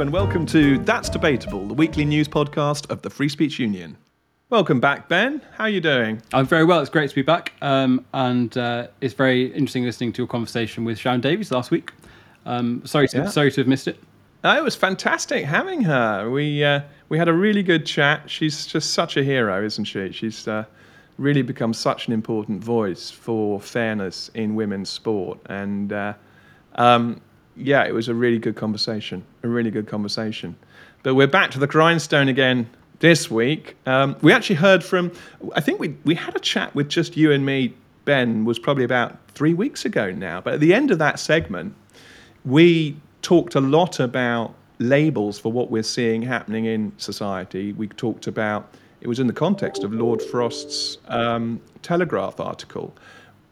Hello, and welcome to That's Debatable, the weekly news podcast of the Free Speech Union. Welcome back, Ben. How are you doing? I'm very well. It's great to be back. Um, and uh, it's very interesting listening to your conversation with Sharron Davies last week. Um, sorry, to, Yeah. sorry to have missed it. Oh, it was fantastic having her. We uh, we had a really good chat. She's just such a hero, isn't she? She's uh, really become such an important voice for fairness in women's sport. And uh, um, yeah, it was a really good conversation. A really good conversation. But we're back to the grindstone again this week. Um, we actually heard from. I think we we had a chat with just you and me. Ben was probably about three weeks ago now. But at the end of that segment, we talked a lot about labels for what we're seeing happening in society. We talked about it was in the context of Lord Frost's um, Telegraph article,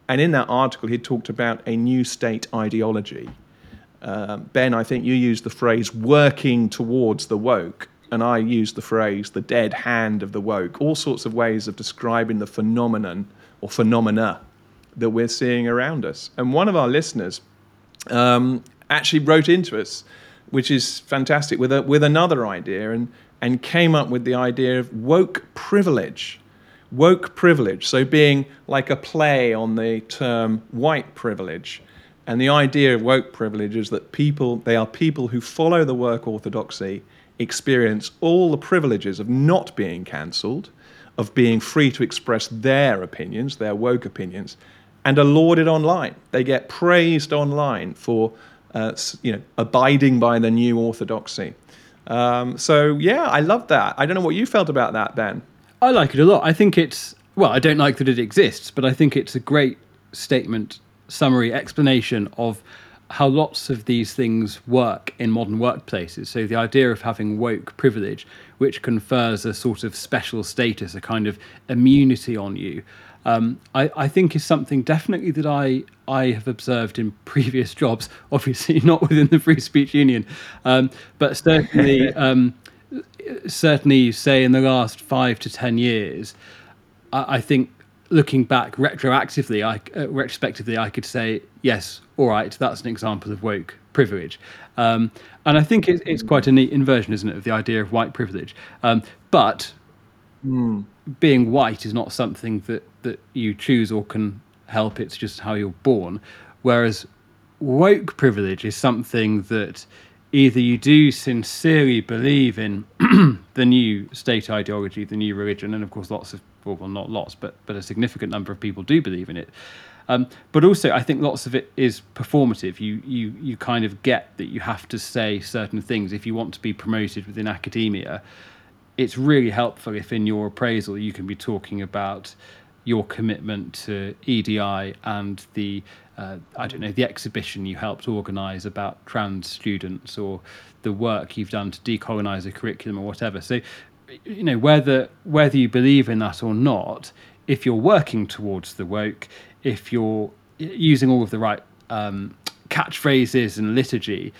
and in that article he talked about a new state ideology. Um, ben, I think you used the phrase "working towards the woke," and I used the phrase "the dead hand of the woke." All sorts of ways of describing the phenomenon or phenomena that we're seeing around us. And one of our listeners um, actually wrote into us, which is fantastic, with a, with another idea, and and came up with the idea of woke privilege. Woke privilege, so being like a play on the term white privilege. And the idea of woke privilege is that people, they are people who follow the woke orthodoxy, experience all the privileges of not being cancelled, of being free to express their opinions, their woke opinions, and are lauded online. They get praised online for, uh, you know, abiding by the new orthodoxy. Um, so yeah, I love that. I don't know what you felt about that, Ben. I like it a lot. I think it's, well, I don't like that it exists, but I think it's a great statement, summary, explanation of how lots of these things work in modern workplaces. So the idea of having woke privilege, which confers a sort of special status, a kind of immunity on you, um, I, I think is something definitely that I I have observed in previous jobs. Obviously, not within the Free Speech Union, um, but certainly. Um, certainly say in the last five to ten years, I, I think looking back retroactively, I uh, retrospectively, I could say yes, all right, that's an example of woke privilege, um, and I think it, it's quite a neat inversion, isn't it, of the idea of white privilege? Um, but being white is not something that that you choose or can help. It's just how you're born. Whereas woke privilege is something that either you do sincerely believe in the new state ideology, the new religion, and of course, lots of well, well not lots, but but a significant number of people do believe in it. Um, but also, I think lots of it is performative. You you you kind of get that you have to say certain things if you want to be promoted within academia. It's really helpful if in your appraisal you can be talking about your commitment to EDI and the uh, I don't know the exhibition you helped organise about trans students or the work you've done to decolonise a curriculum or whatever. So you know whether whether you believe in that or not, if you're working towards the woke, if you're using all of the right um, catchphrases and liturgy,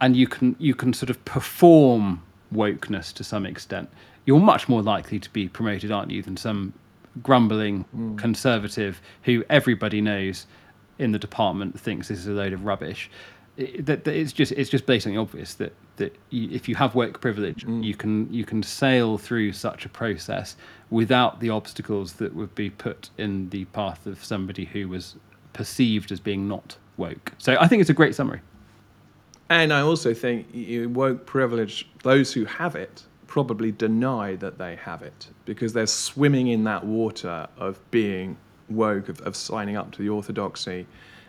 and you can you can sort of perform wokeness to some extent, you're much more likely to be promoted, aren't you, than some grumbling conservative who everybody knows in the department thinks this is a load of rubbish. It, that, that it's just it's just blatantly obvious that that you, if you have woke privilege, mm. you can you can sail through such a process without the obstacles that would be put in the path of somebody who was perceived as being not woke. So I think it's a great summary. And I also think you woke privilege, those who have it probably deny that they have it because they're swimming in that water of being woke, of, of signing up to the orthodoxy.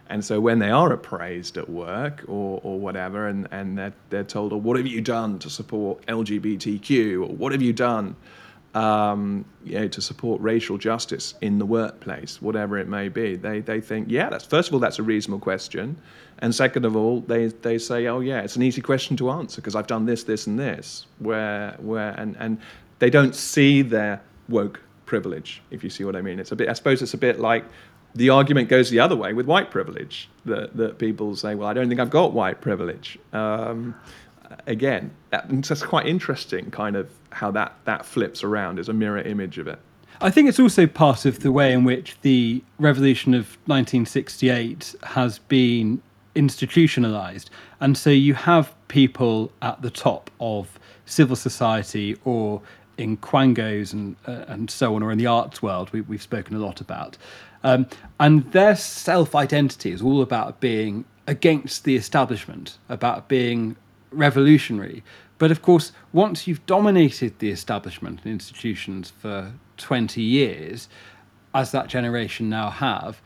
And so when they are appraised at work or, or whatever, and, and they're, they're told, oh, what have you done to support LGBTQ? Or what have you done um, you know, to support racial justice in the workplace, whatever it may be? They, they think, yeah, that's, first of all, that's a reasonable question. And second of all, they, they say, oh, yeah, it's an easy question to answer because I've done this, this, and this. Where, where, and, and they don't see their woke privilege, if you see what I mean. It's a bit, I suppose it's a bit like the argument goes the other way with white privilege, that, that people say, well, I don't think I've got white privilege. Um, again, that, that's quite interesting, kind of how that, that flips around as a mirror image of it. I think it's also part of the way in which the revolution of 1968 has been institutionalized. And so you have people at the top of civil society or in quangos and uh, and so on, or in the arts world, we, we've spoken a lot about, um, and their self identity is all about being against the establishment, about being revolutionary. But of course, once you've dominated the establishment and institutions for twenty years, as that generation now have,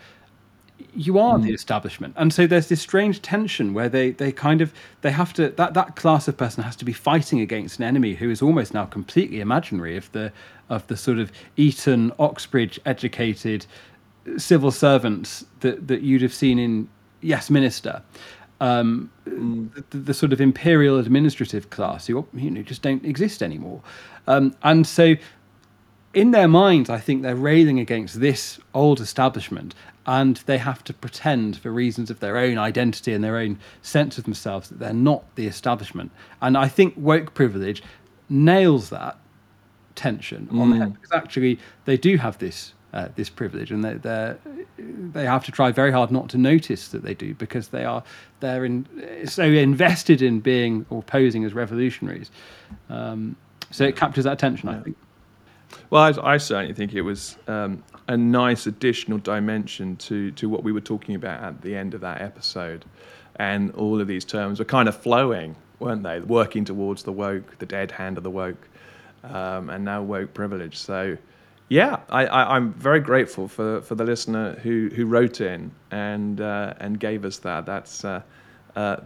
you are mm. the establishment and so there's this strange tension where they they kind of they have to that that class of person has to be fighting against an enemy who is almost now completely imaginary of the of the sort of eton oxbridge educated civil servants that that you'd have seen in yes minister um, mm. the, the, sort of imperial administrative class who you know just don't exist anymore um, and so in their minds, I think they're railing against this old establishment and they have to pretend for reasons of their own identity and their own sense of themselves that they're not the establishment. And I think woke privilege nails that tension mm. on the head mm. because actually they do have this uh, this privilege and they they they have to try very hard not to notice that they do because they are they're in, so invested in being or posing as revolutionaries. Um, so it captures that tension, I think. Well, I, I, certainly think it was um, a nice additional dimension to, to what we were talking about at the end of that episode. And all of these terms were kind of flowing, weren't they? Working towards the woke, the dead hand of the woke, um, and now woke privilege. So, yeah, I, am very grateful for, for the listener who, who wrote in and, uh, and gave us that. That's uh, uh,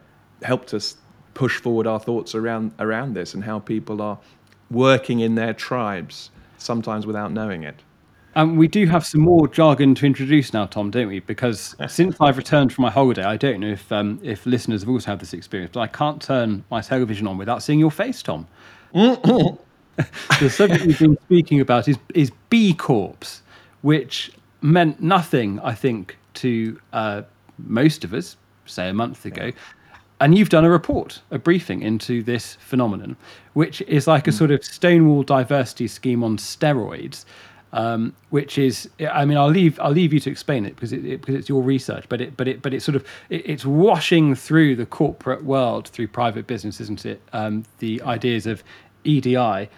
helped us push forward our thoughts around, around this and how people are working in their tribes sometimes without knowing it. Um, we do have some more jargon to introduce now, Tom, don't we? Because since I've returned from my holiday, I don't know if um, if listeners have also had this experience, but I can't turn my television on without seeing your face, Tom. the subject we've been speaking about is is B Corps, which meant nothing, I think, to uh, most of us, say a month ago. Yeah. And you've done a report, a briefing into this phenomenon, which is like a hmm. sort of Stonewall diversity scheme on steroids. Um, which is, I mean, I'll leave I'll leave you to explain it because it, it because it's your research, but it but it but it's sort of it, it's washing through the corporate world through private business, isn't it? Um, the ideas of EDI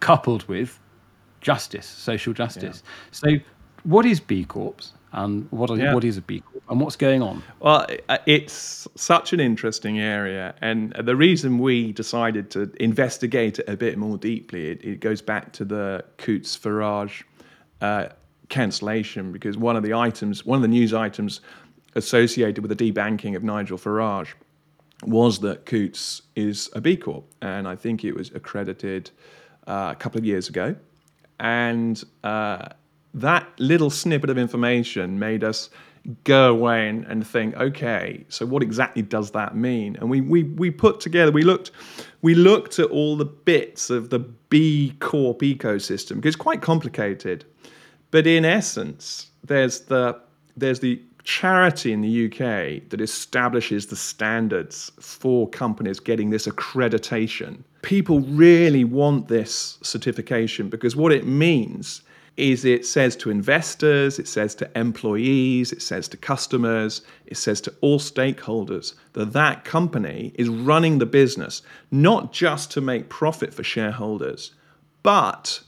coupled with justice, social justice. Yeah. So, what is B Corps? And what are, yeah. what is a B Corp and what's going on? Well, uh, it's such an interesting area, and the reason we decided to investigate it a bit more deeply, it, it goes back to the Coutts Farage uh, cancellation because one of the items, one of the news items associated with the debanking of Nigel Farage was that Coutts is a B Corp, and I think it was accredited uh, a couple of years ago, and uh, that little snippet of information made us go away and, and think, okay, so what exactly does that mean? And we, we, we put together, we looked, we looked at all the bits of the B Corp ecosystem because it's quite complicated. But in essence, there's the, there's the charity in the UK that establishes the standards for companies getting this accreditation. People really want this certification because what it means is it says to investors, it says to employees, it says to customers, it says to all stakeholders that that company is running the business not just to make profit for shareholders, but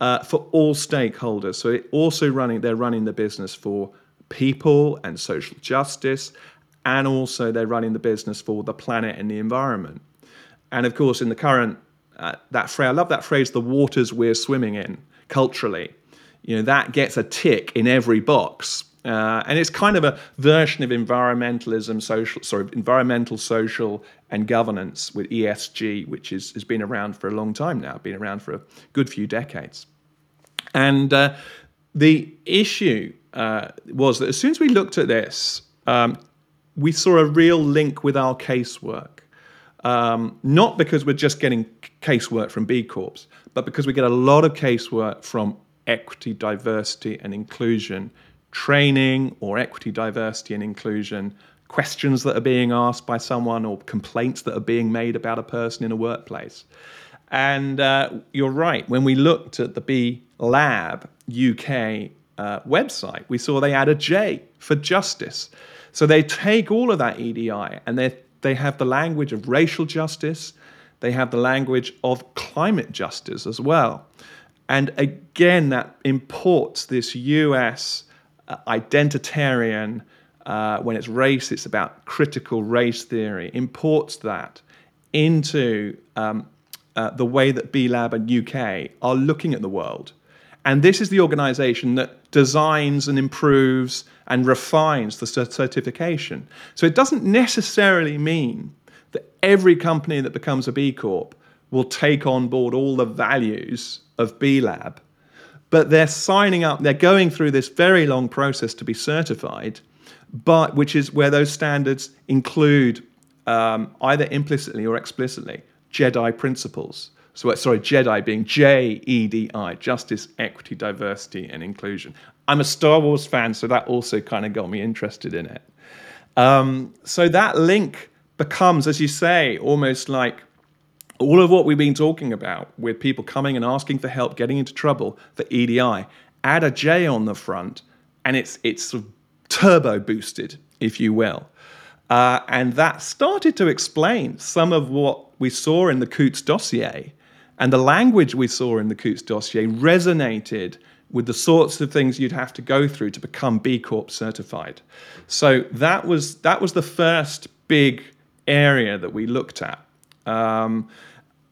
uh, for all stakeholders. So it also running they're running the business for people and social justice, and also they're running the business for the planet and the environment. And of course, in the current uh, that phrase, I love that phrase, the waters we're swimming in culturally you know that gets a tick in every box. Uh, and it's kind of a version of environmentalism social sorry environmental social and governance with esg which is, has been around for a long time now been around for a good few decades. And uh, the issue uh, was that as soon as we looked at this um, we saw a real link with our casework. Um, not because we're just getting casework from b corps but because we get a lot of casework from equity, diversity, and inclusion training or equity, diversity, and inclusion, questions that are being asked by someone or complaints that are being made about a person in a workplace. And uh, you're right, when we looked at the B Lab UK uh, website, we saw they add a J for justice. So they take all of that EDI and they they have the language of racial justice, they have the language of climate justice as well. And again, that imports this US uh, identitarian, uh, when it's race, it's about critical race theory, imports that into um, uh, the way that B Lab and UK are looking at the world. And this is the organization that designs and improves and refines the certification. So it doesn't necessarily mean that every company that becomes a B Corp will take on board all the values of B Lab, but they're signing up, they're going through this very long process to be certified, but which is where those standards include um, either implicitly or explicitly JEDI principles. So, sorry, JEDI being J E D I, justice, equity, diversity, and inclusion. I'm a Star Wars fan, so that also kind of got me interested in it. Um, so that link becomes, as you say, almost like all of what we've been talking about with people coming and asking for help, getting into trouble for EDI. Add a J on the front, and it's it's sort of turbo boosted, if you will. Uh, and that started to explain some of what we saw in the Coutts dossier and the language we saw in the Coutts dossier resonated with the sorts of things you'd have to go through to become B Corp certified. So that was that was the first big area that we looked at. Um,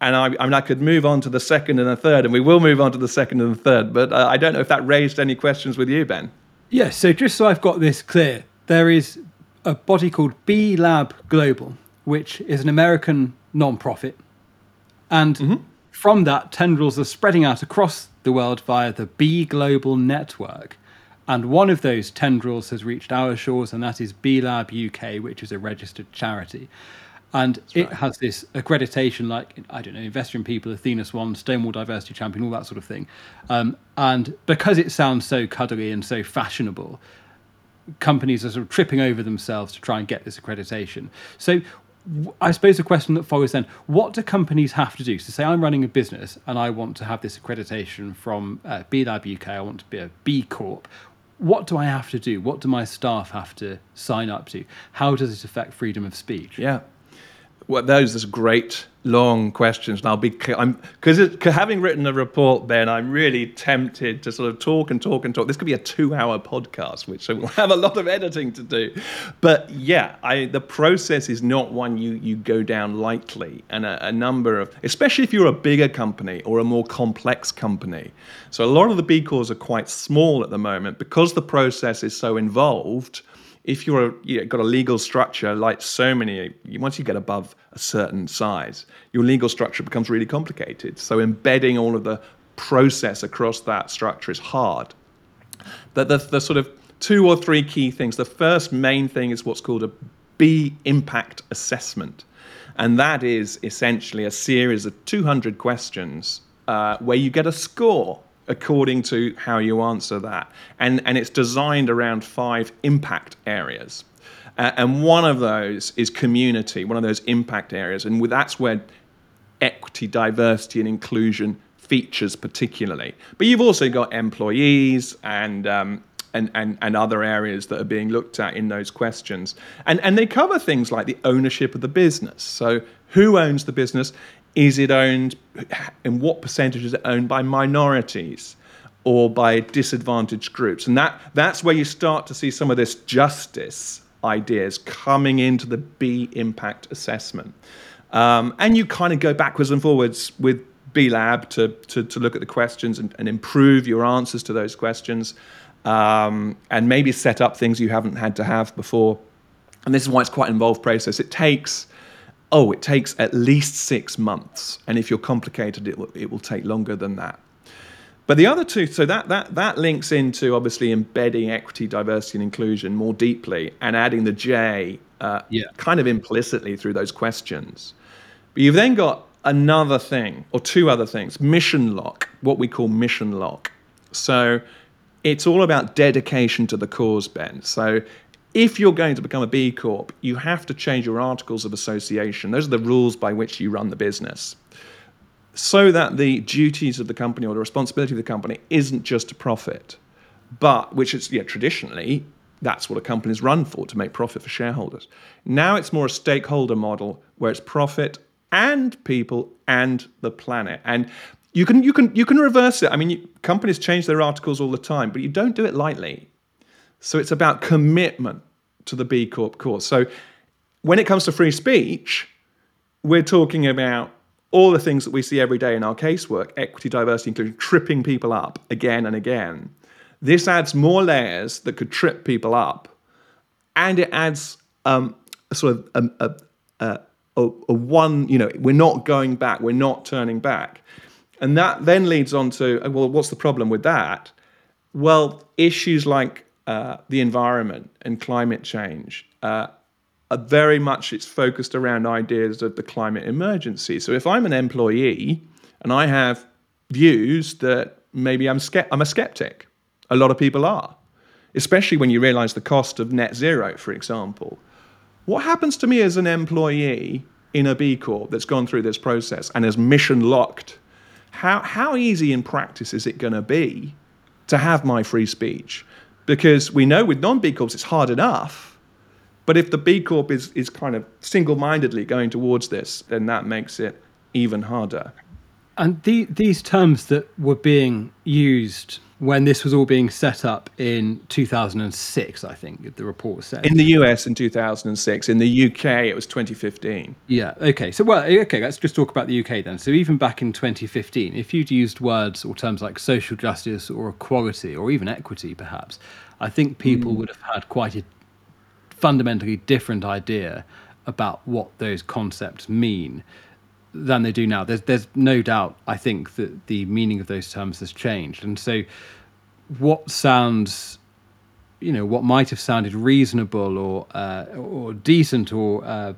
and I, I, mean, I could move on to the second and the third, and we will move on to the second and the third. But uh, I don't know if that raised any questions with you, Ben. Yes. So just so I've got this clear, there is a body called B Lab Global, which is an American non-profit, and mm-hmm from that, tendrils are spreading out across the world via the B Global network. And one of those tendrils has reached our shores, and that is B Lab UK, which is a registered charity. And That's it right. has this accreditation like, I don't know, Investor in People, Athena Swan, Stonewall Diversity Champion, all that sort of thing. Um, and because it sounds so cuddly and so fashionable, companies are sort of tripping over themselves to try and get this accreditation. So I suppose the question that follows then: What do companies have to do? So, say I'm running a business and I want to have this accreditation from uh, B Lab UK. I want to be a B Corp. What do I have to do? What do my staff have to sign up to? How does it affect freedom of speech? Yeah, well, those are great long questions, and I'll be I'm because having written a report, Ben, I'm really tempted to sort of talk and talk and talk. This could be a two-hour podcast, which will have a lot of editing to do. But yeah, I, the process is not one you you go down lightly, and a, a number of, especially if you're a bigger company or a more complex company. So a lot of the B Corps are quite small at the moment because the process is so involved if you're you got a legal structure like so many, once you get above a certain size, your legal structure becomes really complicated. So embedding all of the process across that structure is hard. The, the, the sort of two or three key things. The first main thing is what's called a B impact assessment. And that is essentially a series of 200 questions uh, where you get a score according to how you answer that. And, and it's designed around five impact areas. Uh, and one of those is community, one of those impact areas. And that's where equity, diversity, and inclusion features particularly. But you've also got employees and um, and, and, and other areas that are being looked at in those questions. And, and they cover things like the ownership of the business. So, who owns the business? Is it owned, and what percentage is it owned by minorities or by disadvantaged groups? And that, that's where you start to see some of this justice ideas coming into the B impact assessment. Um, and you kind of go backwards and forwards with B Lab to, to, to look at the questions and, and improve your answers to those questions um, and maybe set up things you haven't had to have before. And this is why it's quite an involved process. It takes oh, it takes at least six months. And if you're complicated, it will, it will take longer than that. But the other two, so that, that, that links into obviously embedding equity, diversity, and inclusion more deeply and adding the J uh, yeah. kind of implicitly through those questions. But you've then got another thing, or two other things mission lock, what we call mission lock. So it's all about dedication to the cause, Ben. So if you're going to become a B Corp, you have to change your articles of association. Those are the rules by which you run the business. So that the duties of the company or the responsibility of the company isn't just to profit, but which is yeah, traditionally that's what a company is run for to make profit for shareholders. Now it's more a stakeholder model where it's profit and people and the planet. And you can you can you can reverse it. I mean, you, companies change their articles all the time, but you don't do it lightly. So it's about commitment to the B Corp cause. So when it comes to free speech, we're talking about all the things that we see every day in our casework equity, diversity, inclusion, tripping people up again and again. This adds more layers that could trip people up, and it adds um, sort of a, a, a, a, one, you know, we're not going back, we're not turning back. And that then leads on to, well, what's the problem with that? Well, issues like uh, the environment and climate change uh, are very much it's focused around ideas of the climate emergency. So if I'm an employee and I have views that maybe I'm I'm a skeptic, a lot of people are, especially when you realize the cost of net zero, for example. What happens to me as an employee in a B Corp that's gone through this process and is mission locked? How, how easy in practice is it going to be to have my free speech? Because we know with non B Corps it's hard enough. But if the B Corp is, is kind of single mindedly going towards this, then that makes it even harder. And the, these terms that were being used when this was all being set up in 2006, I think the report said. In the US in 2006. In the UK, it was 2015. Yeah. Okay. So, well, okay, let's just talk about the UK then. So, even back in 2015, if you'd used words or terms like social justice or equality or even equity, perhaps, I think people mm. would have had quite a fundamentally different idea about what those concepts mean than they do now. There's there's no doubt. I think that the meaning of those terms has changed, and so what sounds, you know, what might have sounded reasonable or uh, or decent or uh,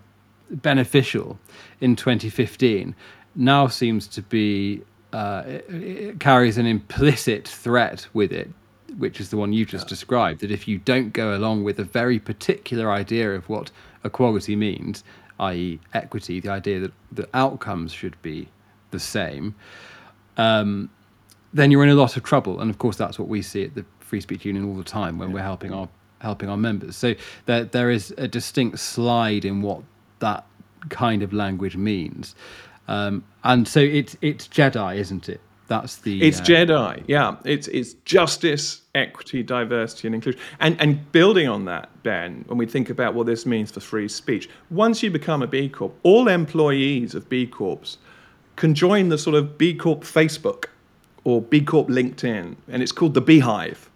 beneficial in 2015 now seems to be uh, it, it carries an implicit threat with it which is the one you just yeah. described that if you don't go along with a very particular idea of what equality means i.e., equity, the idea that the outcomes should be the same, um, then you're in a lot of trouble. And of course, that's what we see at the Free Speech Union all the time when yeah. we're helping our helping our members. So there there is a distinct slide in what that kind of language means. Um, and so it's it's Jedi, isn't it? That's the. It's uh, Jedi. Yeah, it's it's justice, equity, diversity, and inclusion. And and building on that, Ben, when we think about what this means for free speech, once you become a B Corp, all employees of B Corps can join the sort of B Corp Facebook or B Corp LinkedIn, and it's called the Beehive.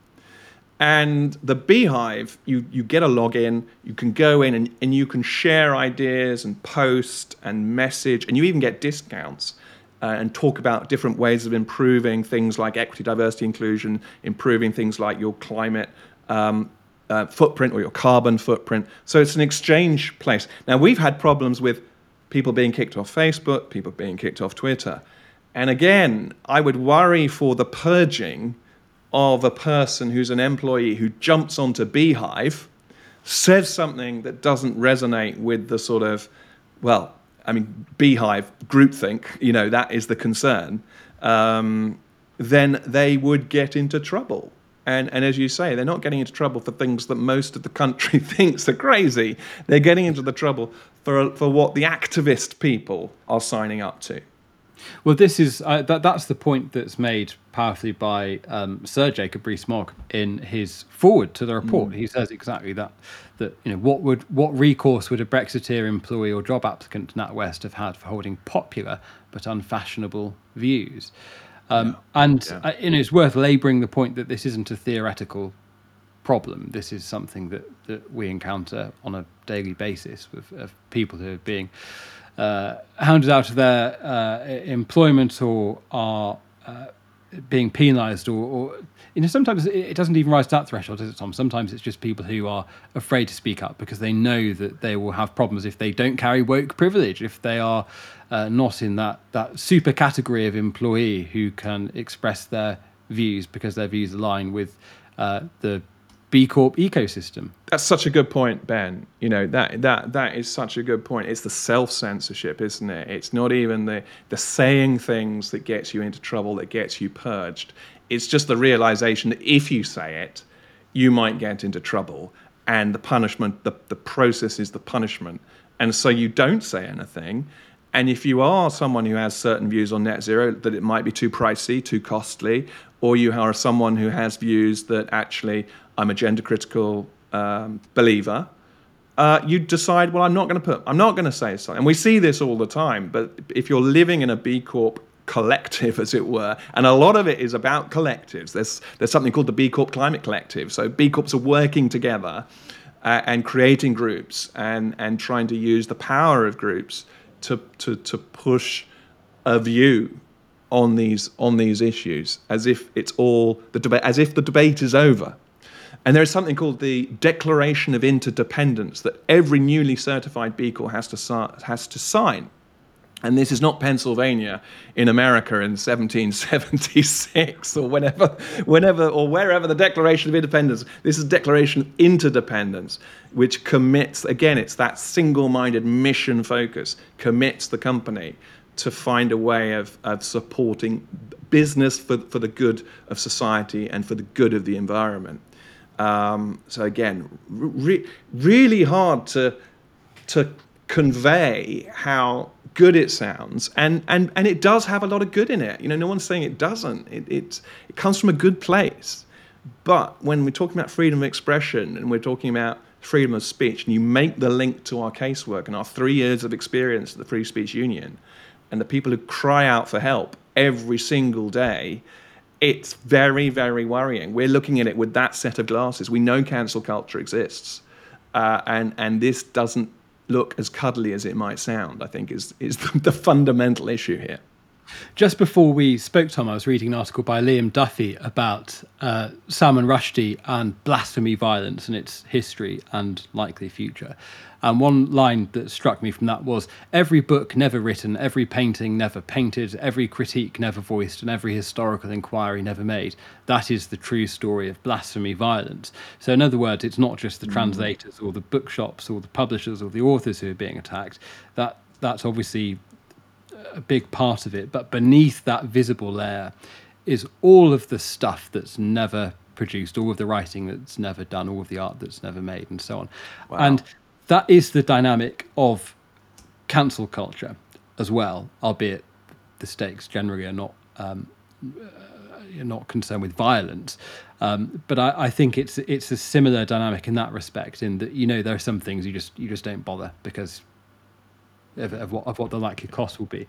And the Beehive, you, you get a login, you can go in and, and you can share ideas and post and message, and you even get discounts uh, and talk about different ways of improving things like equity, diversity, inclusion, improving things like your climate um, uh, footprint or your carbon footprint. So it's an exchange place. Now, we've had problems with people being kicked off Facebook, people being kicked off Twitter. And again, I would worry for the purging of a person who's an employee who jumps onto Beehive, says something that doesn't resonate with the sort of, well, I mean, beehive, groupthink, you know, that is the concern, um, then they would get into trouble. And, and as you say, they're not getting into trouble for things that most of the country thinks are crazy. They're getting into the trouble for, for what the activist people are signing up to. Well, this is uh, that. That's the point that's made powerfully by um, Sir Jacob Rees-Mogg in his foreword to the report. Mm. He says exactly that. That you know what would what recourse would a Brexiteer employee or job applicant to NatWest have had for holding popular but unfashionable views? Um, yeah. And yeah. Uh, you know, it's worth labouring the point that this isn't a theoretical problem. This is something that, that we encounter on a daily basis with of people who are being uh, hounded out of their uh, employment or are uh, being penalised, or, or, you know, sometimes it doesn't even rise to that threshold, does it, Tom? Sometimes it's just people who are afraid to speak up because they know that they will have problems if they don't carry woke privilege, if they are uh, not in that that super category of employee who can express their views because their views align with uh, the B Corp ecosystem. That's such a good point, Ben. You know that that that is such a good point. It's the self censorship, isn't it? It's not even the the saying things that gets you into trouble, that gets you purged. It's just the realization that if you say it, you might get into trouble. And the punishment, the, the process is the punishment. And so you don't say anything. And if you are someone who has certain views on net zero, that it might be too pricey, too costly, or you are someone who has views that actually I'm a gender critical um, believer, uh, you decide, well, I'm not going to put, I'm not going to say something. And we see this all the time. But if you're living in a B Corp collective, as it were, and a lot of it is about collectives. There's there's something called the B Corp Climate Collective. So B Corps are working together uh, and creating groups and and trying to use the power of groups to to to push a view on these on these issues as if it's all the debate as if the debate is over and there is something called the Declaration of Interdependence that every newly certified B Corp has to, has to sign. And this is not Pennsylvania in America in 1776 or whenever, whenever or wherever the Declaration of Independence. This is Declaration of Interdependence, which commits, again, it's that single minded mission focus, commits the company to find a way of, of supporting business for, for the good of society and for the good of the environment. Um, so again, re- really hard to to convey how good it sounds, and and and it does have a lot of good in it. You know, no one's saying it doesn't. It it, it comes from a good place. But when we're talking about freedom of expression and we're talking about freedom of speech, and you make the link to our casework and our three years of experience at the Free Speech Union, and the people who cry out for help every single day it's very, very worrying. We're looking at it with that set of glasses. We know cancel culture exists, uh, and and this doesn't look as cuddly as it might sound. I think is is the, the fundamental issue here. Just before we spoke, Tom, I was reading an article by Liam Duffy about uh, Salman Rushdie and blasphemy violence and its history and likely future. And one line that struck me from that was every book never written, every painting never painted, every critique never voiced, and every historical inquiry never made. That is the true story of blasphemy violence. So, in other words, it's not just the mm. translators or the bookshops or the publishers or the authors who are being attacked. That that's obviously a big part of it. But beneath that visible layer is all of the stuff that's never produced, all of the writing that's never done, all of the art that's never made, and so on. Wow. And that is the dynamic of cancel culture as well, albeit the stakes generally are not um, uh, not concerned with violence. Um, but I, I, think it's it's a similar dynamic in that respect. In that you know there are some things you just you just don't bother because of, of, what, of what the likely cost will be.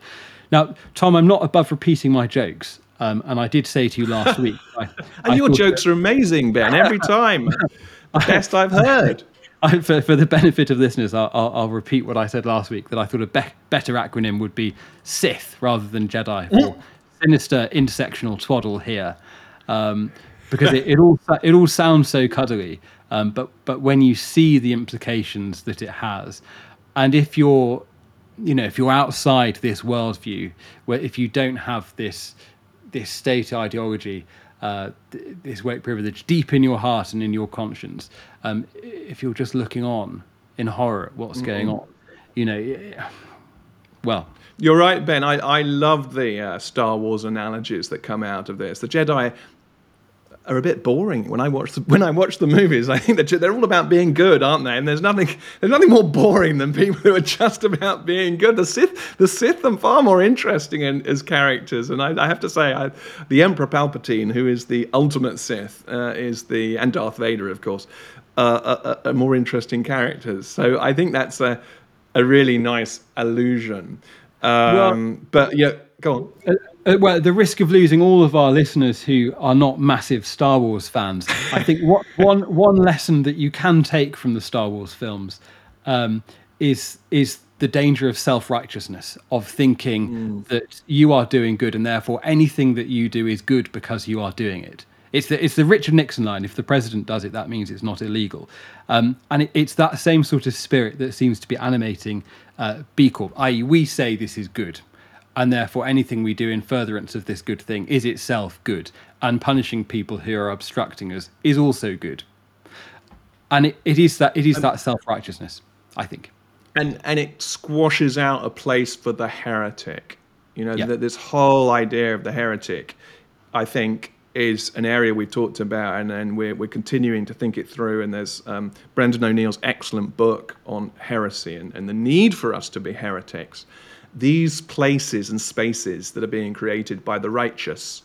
Now, Tom, I'm not above repeating my jokes. Um, and I did say to you last week. I, and I your jokes that, are amazing, Ben, every time. Best I've heard. I, for, for the benefit of listeners, I'll, I'll, I'll, repeat what I said last week that I thought a be- better acronym would be Sith rather than Jedi or sinister intersectional twaddle here. Um, because it, it, all it all sounds so cuddly, um, but but when you see the implications that it has, and if you're, you know, if you're outside this worldview, where if you don't have this this state ideology, uh, this white privilege deep in your heart and in your conscience. Um, if you're just looking on in horror at what's mm-hmm. going on, you know, well. You're right, Ben. I, I love the uh, Star Wars analogies that come out of this. The Jedi are a bit boring when I watch the, when I watch the movies. I think that they're all about being good, aren't they? And there's nothing there's nothing more boring than people who are just about being good. The Sith the Sith are far more interesting in, as characters. And I, I have to say, I, the Emperor Palpatine, who is the ultimate Sith, uh, is the and Darth Vader, of course, uh, are, are more interesting characters. So I think that's a a really nice allusion. Um, well, but yeah, go on. Uh, well, at the risk of losing all of our listeners who are not massive Star Wars fans, I think what, one one lesson that you can take from the Star Wars films um, is is the danger of self righteousness, of thinking mm. that you are doing good and therefore anything that you do is good because you are doing it. It's the it's the Richard Nixon line. If the president does it, that means it's not illegal, um, and it, it's that same sort of spirit that seems to be animating uh, B Corp. I.e., we say this is good and therefore anything we do in furtherance of this good thing is itself good and punishing people who are obstructing us is also good and it, it is that it is that self-righteousness i think and and it squashes out a place for the heretic you know yeah. this whole idea of the heretic i think is an area we've talked about, and, and we're, we're continuing to think it through. And there's um, Brendan O'Neill's excellent book on heresy and, and the need for us to be heretics. These places and spaces that are being created by the righteous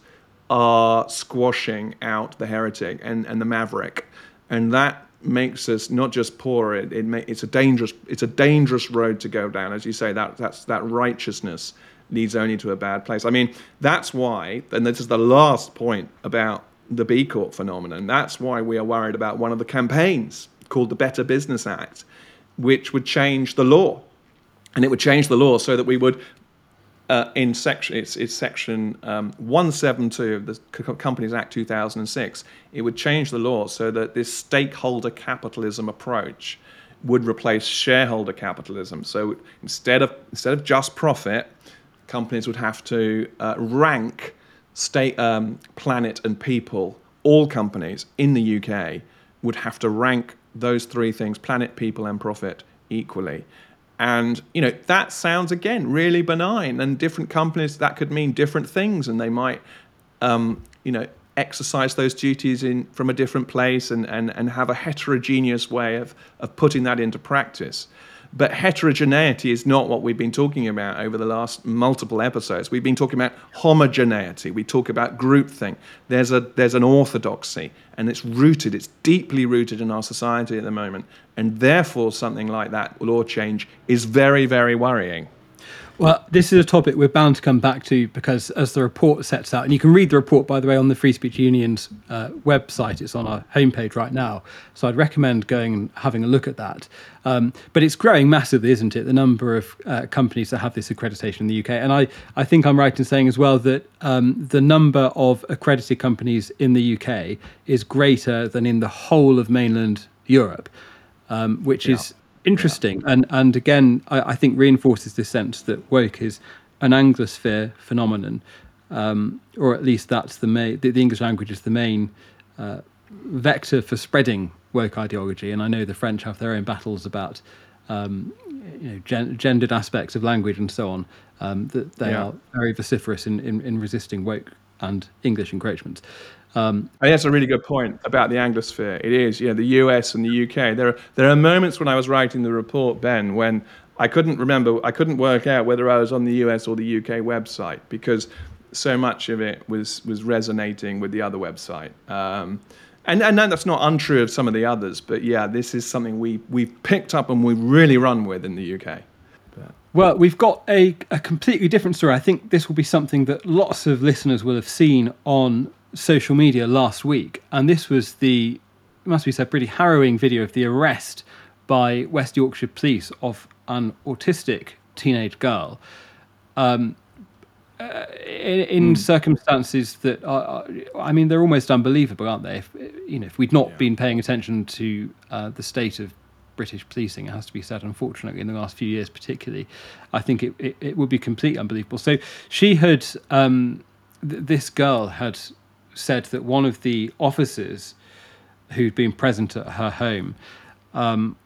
are squashing out the heretic and, and the maverick. And that makes us not just poor, it, it may, it's, a dangerous, it's a dangerous road to go down. As you say, that, that's, that righteousness leads only to a bad place. I mean, that's why, and this is the last point about the B Corp phenomenon, that's why we are worried about one of the campaigns called the Better Business Act, which would change the law. And it would change the law so that we would uh, in section it's, it's section um, 172 of the Companies Act 2006. It would change the law so that this stakeholder capitalism approach would replace shareholder capitalism. So instead of instead of just profit, companies would have to uh, rank state, um, planet, and people. All companies in the UK would have to rank those three things: planet, people, and profit equally. And you know that sounds again really benign, and different companies that could mean different things, and they might, um, you know, exercise those duties in from a different place, and, and, and have a heterogeneous way of of putting that into practice. But heterogeneity is not what we've been talking about over the last multiple episodes. We've been talking about homogeneity. We talk about groupthink. There's a there's an orthodoxy, and it's rooted. It's deeply rooted in our society at the moment, and therefore something like that law change is very very worrying. Well, this is a topic we're bound to come back to because, as the report sets out, and you can read the report, by the way, on the Free Speech Union's uh, website. It's on our homepage right now. So I'd recommend going and having a look at that. Um, but it's growing massively, isn't it? The number of uh, companies that have this accreditation in the UK. And I, I think I'm right in saying as well that um, the number of accredited companies in the UK is greater than in the whole of mainland Europe, um, which yeah. is interesting yeah. and and again I, I, think reinforces this sense that woke is an anglosphere phenomenon um, or at least that's the main the, the, english language is the main uh, vector for spreading woke ideology and i know the french have their own battles about um, you know gen- gendered aspects of language and so on um, that they yeah. are very vociferous in, in, in resisting woke and english encroachments um, and that's a really good point about the Anglosphere. It is, yeah, the US and the UK. There are, there are moments when I was writing the report, Ben, when I couldn't remember, I couldn't work out whether I was on the US or the UK website because so much of it was, was resonating with the other website. Um, and, and that's not untrue of some of the others, but yeah, this is something we, we've picked up and we really run with in the UK. Well, we've got a, a completely different story. I think this will be something that lots of listeners will have seen on social media last week, and this was the must be said pretty harrowing video of the arrest by West Yorkshire Police of an autistic teenage girl. Um, uh, in, in mm. circumstances that are, I mean, they're almost unbelievable, aren't they? If you know, if we'd not yeah. been paying attention to uh, the state of British policing, it has to be said, unfortunately, in the last few years, particularly, I think it, it, it would be completely unbelievable. So she had, um, th- this girl had said that one of the officers who'd been present at her home um,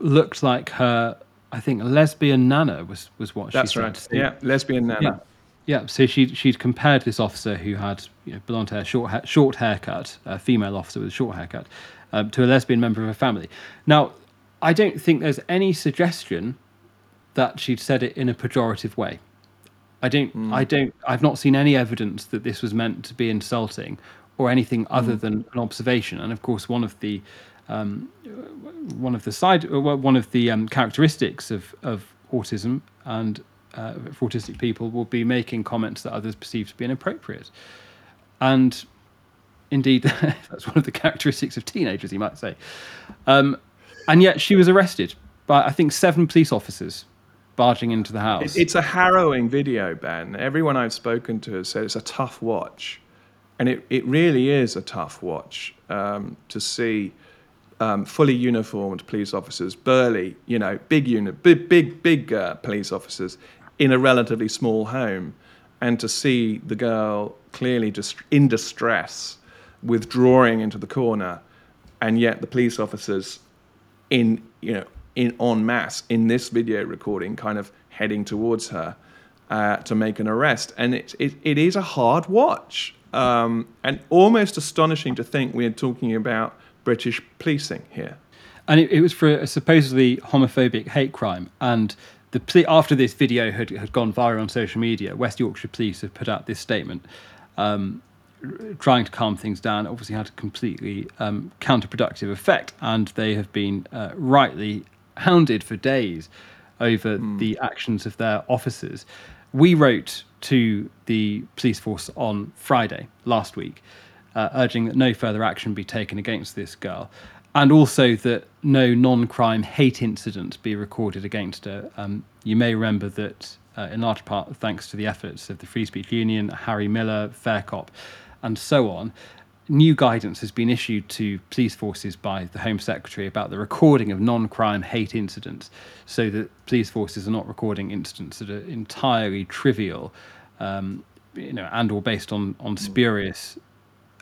looked like her. I think lesbian nana was was what That's she said. That's right. Yeah, lesbian nana. Yeah. Yeah, so she she'd compared this officer who had you know, blonde hair, short hair, short haircut, a female officer with a short haircut, um, to a lesbian member of her family. Now, I don't think there's any suggestion that she'd said it in a pejorative way. I don't. Mm. I don't. I've not seen any evidence that this was meant to be insulting or anything other mm. than an observation. And of course, one of the um, one of the side uh, one of the um, characteristics of of autism and uh, for autistic people will be making comments that others perceive to be inappropriate. And indeed, that's one of the characteristics of teenagers, you might say. Um, and yet, she was arrested by I think seven police officers barging into the house. It's a harrowing video, Ben. Everyone I've spoken to has said it's a tough watch. And it, it really is a tough watch um, to see um, fully uniformed police officers, burly, you know, big unit, big, big, big uh, police officers in a relatively small home, and to see the girl clearly just in distress, withdrawing into the corner, and yet the police officers in, you know, in en masse in this video recording, kind of heading towards her. uh, to make an arrest. And it, it, it is a hard watch um, and almost astonishing to think we're talking about British policing here. And it, it was for a supposedly homophobic hate crime. And the after this video had, had gone viral on social media, West Yorkshire Police have put out this statement um, trying to calm things down. Obviously, had a completely um, counterproductive effect, and they have been uh, rightly hounded for days over mm. the actions of their officers. We wrote to the police force on Friday last week, uh, urging that no further action be taken against this girl, and also that no non-crime hate incident be recorded against her. Um, you may remember that, uh, in large part, thanks to the efforts of the Free Speech Union, Harry Miller, Fair Cop, and so on, new guidance has been issued to police forces by the Home Secretary about the recording of non crime hate incidents so that police forces are not recording incidents that are entirely trivial um, you know, and or based on, on spurious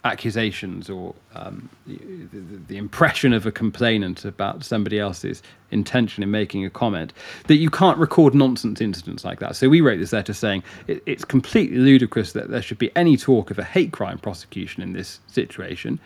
accusations or um, the, the, impression of a complainant about somebody else's intention in making a comment that you can't record nonsense incidents like that. So we wrote this letter saying it, it's completely ludicrous that there should be any talk of a hate crime prosecution in this situation,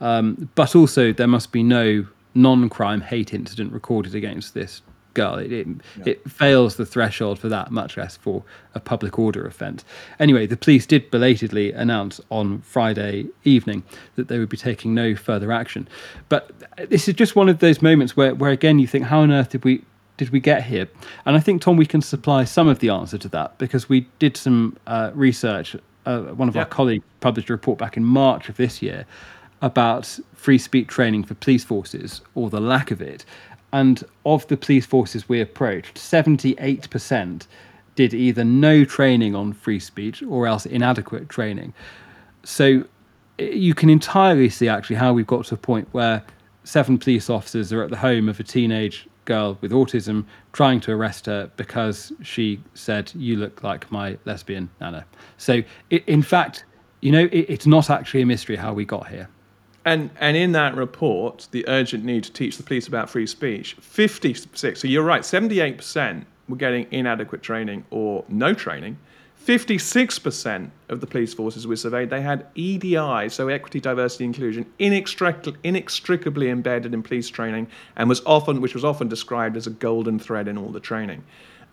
um, but also there must be no non-crime hate incident recorded against this girl. It, it, yeah. it, fails the threshold for that, much less for a public order offence. Anyway, the police did belatedly announce on Friday evening that they would be taking no further action. But this is just one of those moments where, where again, you think, how on earth did we did we get here? And I think Tom, we can supply some of the answer to that because we did some uh, research. Uh, one of yeah. our colleagues published a report back in March of this year about free speech training for police forces or the lack of it. And of the police forces we approached, 78% did either no training on free speech or else inadequate training. So eh, you can entirely see actually how we've got to a point where seven police officers are at the home of a teenage girl with autism trying to arrest her because she said, You look like my lesbian nana. So, in fact, you know, it, it's not actually a mystery how we got here. And and in that report, the urgent need to teach the police about free speech, 56. So you're right, 78% were getting inadequate training or no training. 56% of the police forces we surveyed, they had EDI, so equity, diversity, inclusion, inextric- inextricably embedded in police training, and was often, which was often described as a golden thread in all the training.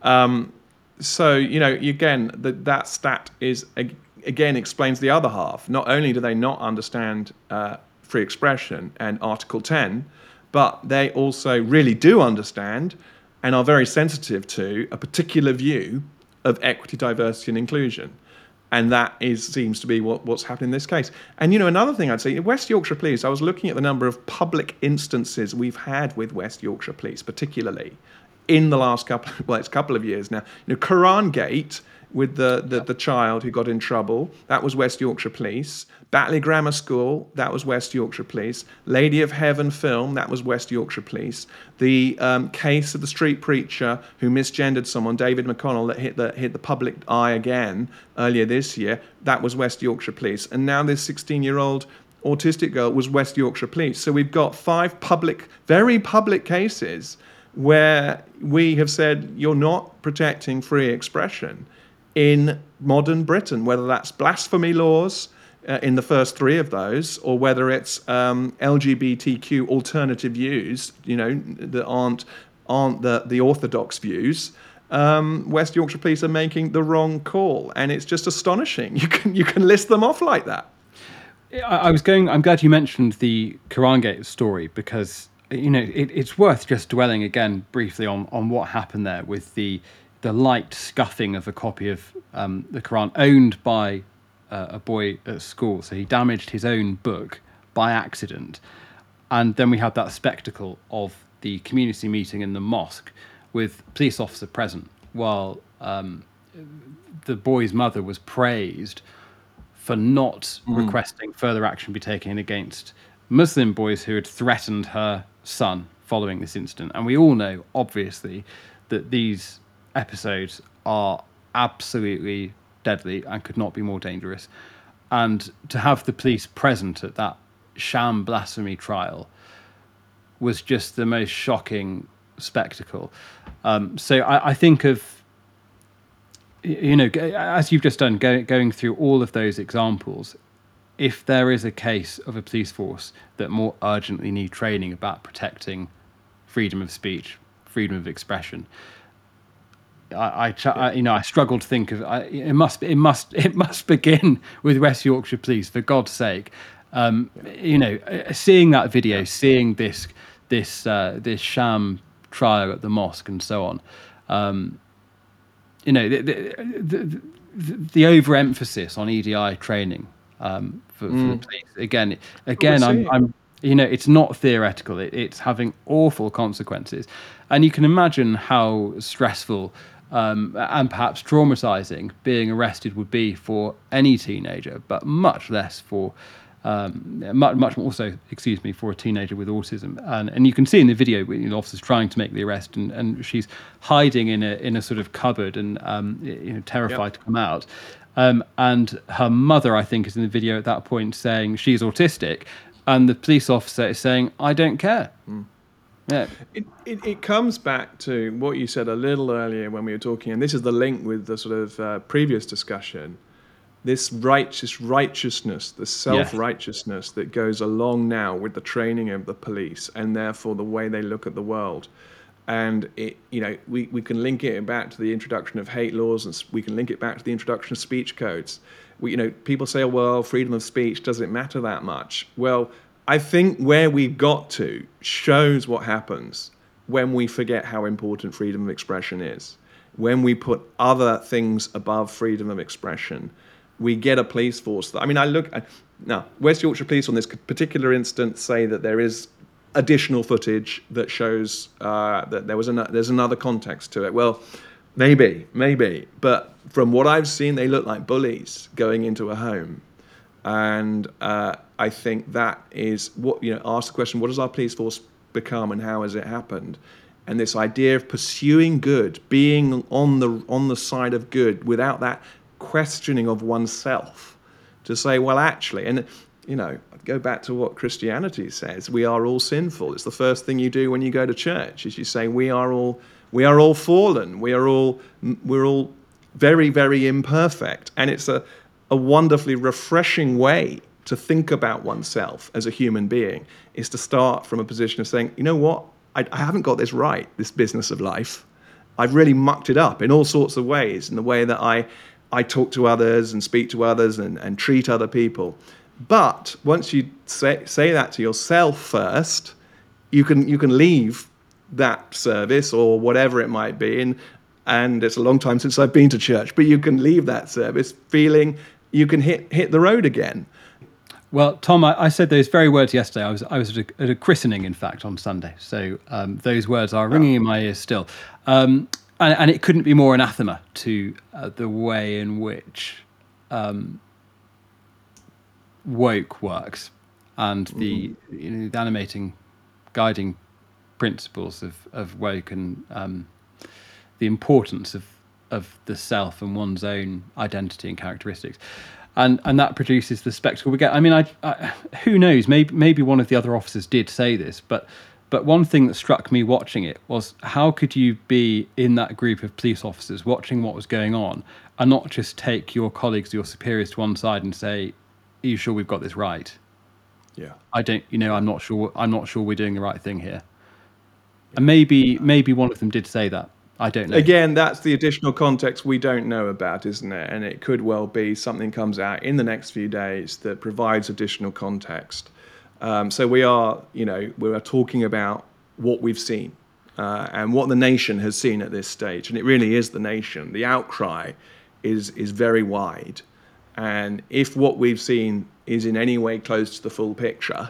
Um, so you know, again, that that stat is again explains the other half. Not only do they not understand uh, free expression and Article 10, but they also really do understand and are very sensitive to a particular view of equity, diversity, and inclusion. And that is seems to be what, what's happening in this case. And you know, another thing I'd say, West Yorkshire Police, I was looking at the number of public instances we've had with West Yorkshire Police, particularly in the last couple well, it's a couple of years now. You know, Koran Gate with the, the, the, child who got in trouble. That was West Yorkshire Police. Batley Grammar School, that was West Yorkshire Police. Lady of Heaven film, that was West Yorkshire Police. The um, case of the street preacher who misgendered someone, David McConnell, that hit the, hit the public eye again earlier this year, that was West Yorkshire Police. And now this 16 year old autistic girl was West Yorkshire Police. So we've got five public, very public cases where we have said you're not protecting free expression in modern Britain, whether that's blasphemy laws uh, in the first three of those, or whether it's um, LGBTQ alternative views, you know, that aren't aren't the, the orthodox views. Um, West Yorkshire Police are making the wrong call, and it's just astonishing. You can you can list them off like that. I was going. I'm glad you mentioned the Korangate story because you know it, it's worth just dwelling again briefly on on what happened there with the the light scuffing of a copy of um, the Quran owned by uh, a boy at school. So he damaged his own book by accident. And then we had that spectacle of the community meeting in the mosque with police officer present while um, the boy's mother was praised for not mm. requesting further action be taken against Muslim boys who had threatened her son following this incident. And we all know, obviously, that these episodes are absolutely deadly and could not be more dangerous. And to have the police present at that sham blasphemy trial was just the most shocking spectacle. Um, so I, I, think of you know, as you've just done, go, going through all of those examples, if there is a case of a police force that more urgently need training about protecting freedom of speech, freedom of expression, I, I, I, you know, I struggle to think of. I, it must, it must, it must begin with West Yorkshire Police, for God's sake. Um, you know, seeing that video, seeing this, this, uh, this sham trial at the mosque, and so on. Um, you know, the, the, the, the overemphasis on EDI training um, for, mm. the police. Again, again, I'm, I'm, you know, it's not theoretical. It, it's having awful consequences, and you can imagine how stressful um, and perhaps traumatizing being arrested would be for any teenager, but much less for um, much, much more so, excuse me, for a teenager with autism. And, and you can see in the video, you know, the officer's trying to make the arrest, and, and she's hiding in a in a sort of cupboard and um, you know, terrified yep. to come out. Um, and her mother, I think, is in the video at that point saying she's autistic, and the police officer is saying, "I don't care." Mm. Yeah. It, it, it, comes back to what you said a little earlier when we were talking, and this is the link with the sort of uh, previous discussion. This righteous righteousness, the self righteousness yes. that goes along now with the training of the police, and therefore the way they look at the world. And it, you know, we, we can link it back to the introduction of hate laws, and we can link it back to the introduction of speech codes. We, you know, people say, "Well, freedom of speech doesn't matter that much." Well, I think where we've got to shows what happens when we forget how important freedom of expression is. When we put other things above freedom of expression, we get a police force that, I mean, I look, now, West Yorkshire Police on this particular instance say that there is additional footage that shows uh, that there was an, there's another context to it. Well, maybe, maybe, but from what I've seen, they look like bullies going into a home and uh, I think that is what, you know, ask the question what does our police force become and how has it happened? And this idea of pursuing good, being on the, on the side of good without that questioning of oneself to say, well, actually, and, you know, go back to what Christianity says we are all sinful. It's the first thing you do when you go to church, is you say, we are all. We are all fallen. We are all we're all very, very imperfect. And it's a, a wonderfully refreshing way to think about oneself as a human being is to start from a position of saying, you know what, I, I, haven't got this right, this business of life. I've really mucked it up in all sorts of ways, in the way that I, I talk to others and speak to others and, and treat other people. But once you say, say that to yourself first, you can, you can leave that service or whatever it might be. And, and it's a long time since I've been to church, but you can leave that service feeling you can hit hit the road again. Well, Tom, I, I said those very words yesterday. I was I was at a, at a christening, in fact, on Sunday. So um, those words are ringing in my ears still, um, and, and, it couldn't be more anathema to uh, the way in which um, woke works and the mm-hmm. you know, the animating, guiding principles of of woke and um, the importance of of the self and one's own identity and characteristics. And and that produces the spectacle we get. I mean I, I, who knows? Maybe maybe one of the other officers did say this but but one thing that struck me watching it was how could you be in that group of police officers watching what was going on and not just take your colleagues your superiors to one side and say are you sure we've got this right? Yeah. I don't you know i'm not sure i'm not sure we're doing the right thing here. And maybe maybe one of them did say that I don't know. Again, that's the additional context we don't know about, isn't it? And it could well be something comes out in the next few days that provides additional context. Um, so we are, you know, we are talking about what we've seen uh, and what the nation has seen at this stage, and it really is the nation. The outcry is is very wide, and if what we've seen is in any way close to the full picture,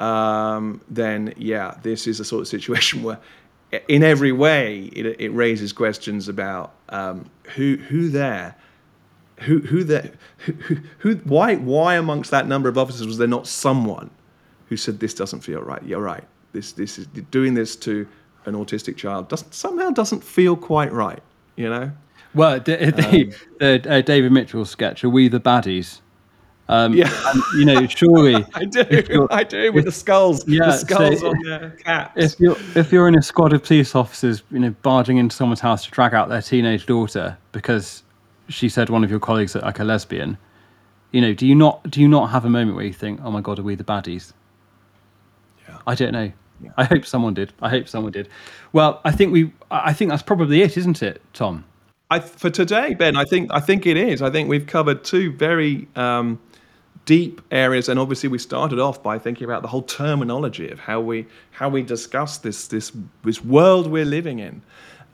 um, then yeah, this is a sort of situation where in every way, it, it raises questions about um, who who there, who who there, who, who, who why why amongst that number of officers was there not someone who said this doesn't feel right? You're right. This this is doing this to an autistic child doesn't somehow doesn't feel quite right. You know. Well, the, the, um, the uh, David Mitchell sketch, "Are We the Baddies?" Um, Yeah. and, you know, surely I do. I do with the skulls. Yeah, the skulls so- on their caps. if you're if you're in a squad of police officers, you know, barging into someone's house to drag out their teenage daughter because she said one of your colleagues looked like a lesbian, you know, do you not do you not have a moment where you think, oh my god, are we the baddies? Yeah. I don't know. I hope someone did. I hope someone did. Well, I think we. I I think that's probably it, isn't it, Tom? I, for today, Ben, I think I think it is. I think we've covered two very um, deep areas, and obviously we started off by thinking about the whole terminology of how we how we discuss this this this world we're living in,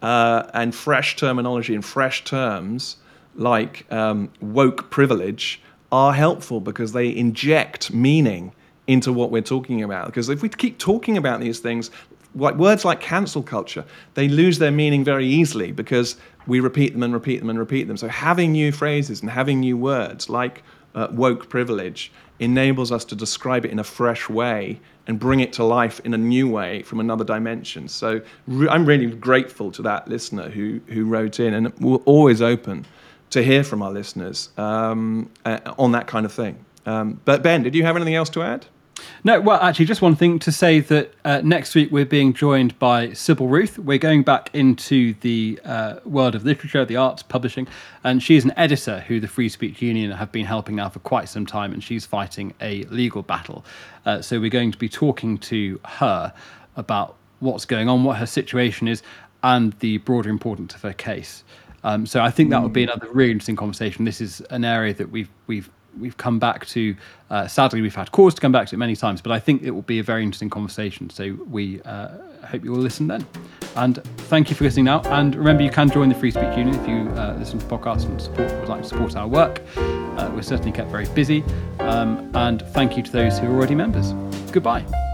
uh, and fresh terminology and fresh terms like um, woke privilege are helpful because they inject meaning into what we're talking about. Because if we keep talking about these things, like words like cancel culture, they lose their meaning very easily because we repeat them and repeat them and repeat them. So having new phrases and having new words like uh, woke privilege enables us to describe it in a fresh way and bring it to life in a new way from another dimension. So re- I'm really grateful to that listener who who wrote in, and we're always open to hear from our listeners um, uh, on that kind of thing. Um, but Ben, did you have anything else to add? No, well, actually, just one thing to say that uh, next week we're being joined by Sybil Ruth. We're going back into the uh, world of literature, the arts, publishing, and she's an editor who the Free Speech Union have been helping now for quite some time, and she's fighting a legal battle. Uh, so we're going to be talking to her about what's going on, what her situation is, and the broader importance of her case. Um, so I think that would be another really interesting conversation. This is an area that we've we've we've come back to. Uh, sadly, we've had cause to come back to it many times, but I think it will be a very interesting conversation. So we uh, hope you will listen then. And thank you for listening now. And remember, you can join the Free Speech Union if you uh, listen to podcasts and support would like to support our work. Uh, we're certainly kept very busy. Um, and thank you to those who are already members. Goodbye.